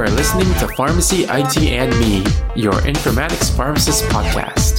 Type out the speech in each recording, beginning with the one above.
are listening to Pharmacy IT and Me, your informatics pharmacist podcast.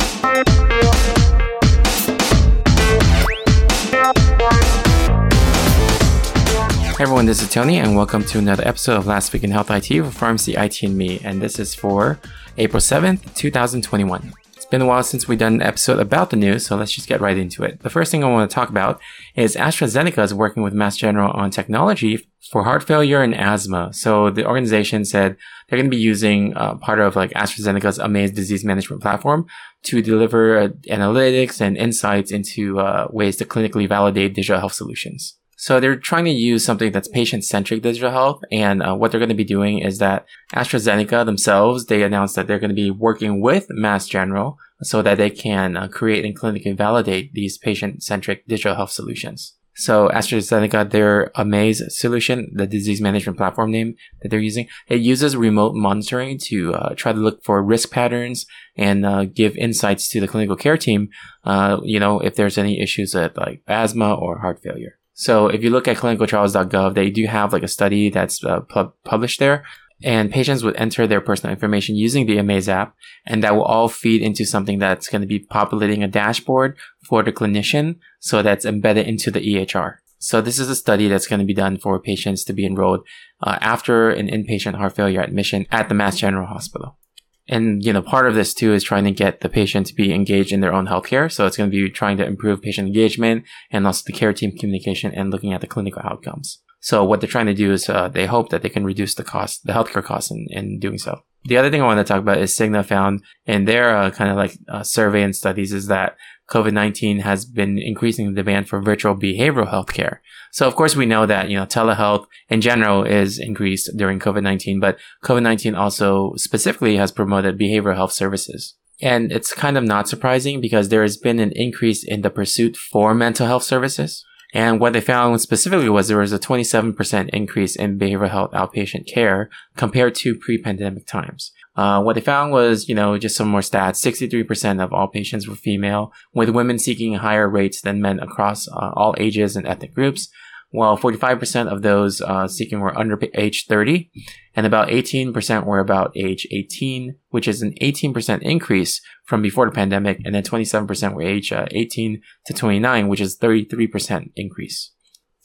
Hey everyone, this is Tony, and welcome to another episode of Last Week in Health IT for Pharmacy IT and Me, and this is for April 7th, 2021 been a while since we've done an episode about the news, so let's just get right into it. The first thing I want to talk about is AstraZeneca is working with Mass General on technology for heart failure and asthma. So the organization said they're going to be using uh, part of like AstraZeneca's Amaze disease management platform to deliver uh, analytics and insights into uh, ways to clinically validate digital health solutions. So they're trying to use something that's patient-centric digital health. And uh, what they're going to be doing is that AstraZeneca themselves, they announced that they're going to be working with Mass General so that they can uh, create and clinically validate these patient-centric digital health solutions. So AstraZeneca, their Amaze solution, the disease management platform name that they're using, it uses remote monitoring to uh, try to look for risk patterns and uh, give insights to the clinical care team, uh, you know, if there's any issues with like asthma or heart failure. So if you look at clinicaltrials.gov, they do have like a study that's uh, published there and patients would enter their personal information using the Amaze app and that will all feed into something that's going to be populating a dashboard for the clinician. So that's embedded into the EHR. So this is a study that's going to be done for patients to be enrolled uh, after an inpatient heart failure admission at the Mass General Hospital. And, you know, part of this too is trying to get the patient to be engaged in their own healthcare. So it's going to be trying to improve patient engagement and also the care team communication and looking at the clinical outcomes. So what they're trying to do is uh, they hope that they can reduce the cost, the healthcare costs in, in doing so. The other thing I want to talk about is Cigna found in their uh, kind of like uh, survey and studies is that COVID-19 has been increasing the demand for virtual behavioral health care. So of course we know that, you know, telehealth in general is increased during COVID-19, but COVID-19 also specifically has promoted behavioral health services. And it's kind of not surprising because there has been an increase in the pursuit for mental health services. And what they found specifically was there was a 27% increase in behavioral health outpatient care compared to pre-pandemic times. Uh, what they found was, you know, just some more stats. 63% of all patients were female, with women seeking higher rates than men across uh, all ages and ethnic groups while 45% of those uh, seeking were under age 30, and about 18% were about age 18, which is an 18% increase from before the pandemic, and then 27% were age uh, 18 to 29, which is 33% increase.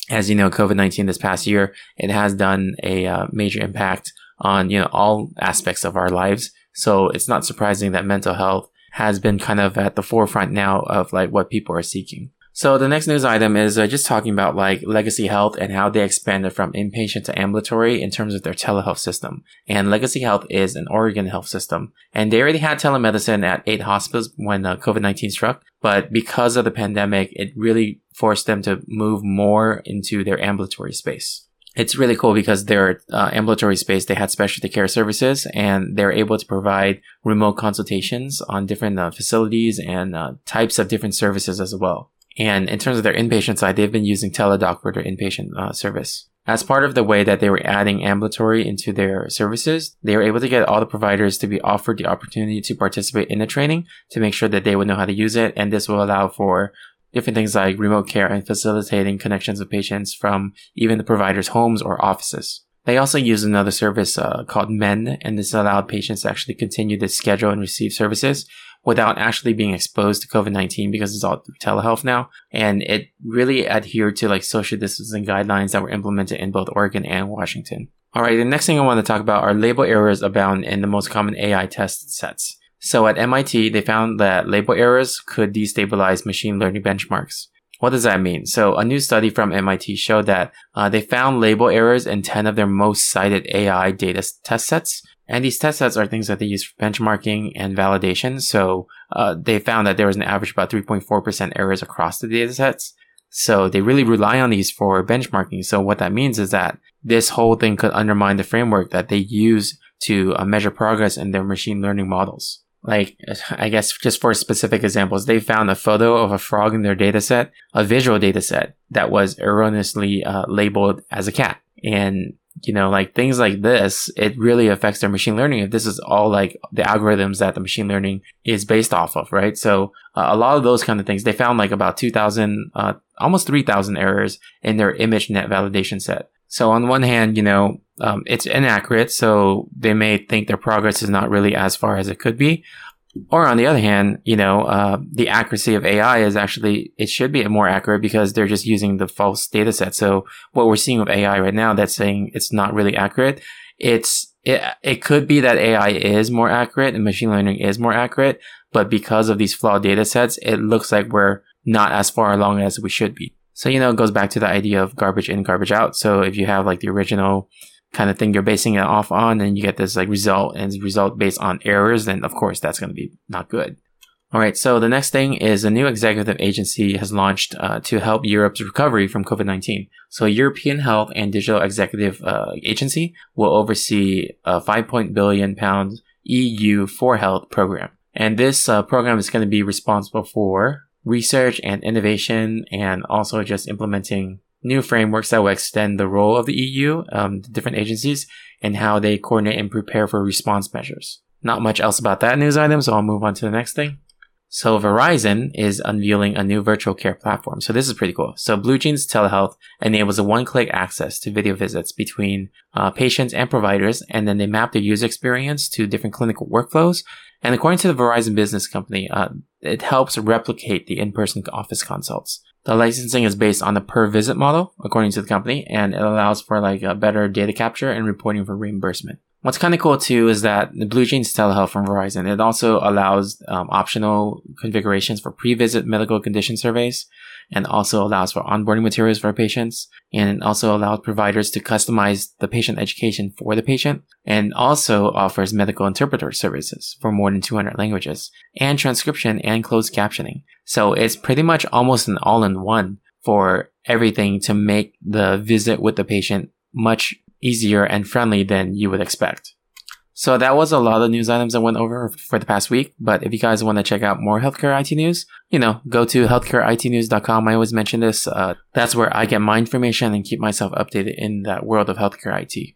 As you know, COVID-19 this past year, it has done a uh, major impact on, you know, all aspects of our lives. So it's not surprising that mental health has been kind of at the forefront now of like what people are seeking. So the next news item is uh, just talking about like Legacy Health and how they expanded from inpatient to ambulatory in terms of their telehealth system. And Legacy Health is an Oregon health system. And they already had telemedicine at eight hospitals when uh, COVID-19 struck. But because of the pandemic, it really forced them to move more into their ambulatory space. It's really cool because their uh, ambulatory space, they had specialty care services and they're able to provide remote consultations on different uh, facilities and uh, types of different services as well. And in terms of their inpatient side, they've been using Teladoc for their inpatient uh, service. As part of the way that they were adding ambulatory into their services, they were able to get all the providers to be offered the opportunity to participate in the training to make sure that they would know how to use it. And this will allow for different things like remote care and facilitating connections with patients from even the provider's homes or offices. They also use another service uh, called MEN, and this allowed patients to actually continue to schedule and receive services without actually being exposed to COVID-19 because it's all telehealth now. And it really adhered to like social distancing guidelines that were implemented in both Oregon and Washington. All right. The next thing I want to talk about are label errors abound in the most common AI test sets. So at MIT, they found that label errors could destabilize machine learning benchmarks. What does that mean? So a new study from MIT showed that uh, they found label errors in 10 of their most cited AI data test sets, and these test sets are things that they use for benchmarking and validation. So uh, they found that there was an average about 3.4% errors across the data sets. So they really rely on these for benchmarking. So what that means is that this whole thing could undermine the framework that they use to uh, measure progress in their machine learning models. Like, I guess just for specific examples, they found a photo of a frog in their dataset, a visual dataset that was erroneously uh, labeled as a cat. And you know, like things like this, it really affects their machine learning if this is all like the algorithms that the machine learning is based off of, right? So uh, a lot of those kind of things, they found like about 2000, uh, almost 3000 errors in their ImageNet validation set. So on one hand, you know, um, it's inaccurate, so they may think their progress is not really as far as it could be. Or on the other hand, you know, uh, the accuracy of AI is actually, it should be more accurate because they're just using the false data set. So what we're seeing with AI right now that's saying it's not really accurate, it's, it, it could be that AI is more accurate and machine learning is more accurate, but because of these flawed data sets, it looks like we're not as far along as we should be. So, you know, it goes back to the idea of garbage in, garbage out. So if you have like the original kind of thing you're basing it off on and you get this like result and result based on errors, then of course that's going to be not good. All right, so the next thing is a new executive agency has launched uh, to help Europe's recovery from COVID 19. So, European Health and Digital Executive uh, Agency will oversee a 5 billion pound EU for Health program. And this uh, program is going to be responsible for research and innovation and also just implementing new frameworks that will extend the role of the EU, um, the different agencies, and how they coordinate and prepare for response measures. Not much else about that news item, so I'll move on to the next thing. So Verizon is unveiling a new virtual care platform. So this is pretty cool. So BlueJeans Telehealth enables a one-click access to video visits between uh, patients and providers, and then they map their user experience to different clinical workflows. And according to the Verizon Business Company, uh, it helps replicate the in-person office consults. The licensing is based on the per visit model, according to the company, and it allows for like a better data capture and reporting for reimbursement. What's kind of cool too is that the BlueJeans telehealth from Verizon, it also allows um, optional configurations for pre-visit medical condition surveys and also allows for onboarding materials for patients and also allows providers to customize the patient education for the patient and also offers medical interpreter services for more than 200 languages and transcription and closed captioning. So it's pretty much almost an all-in-one for everything to make the visit with the patient much easier and friendly than you would expect. So that was a lot of news items I went over for the past week. But if you guys want to check out more healthcare IT news, you know, go to healthcareitnews.com. I always mention this. Uh, that's where I get my information and keep myself updated in that world of healthcare IT.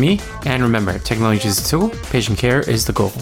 Me. And remember, technology is a tool, patient care is the goal.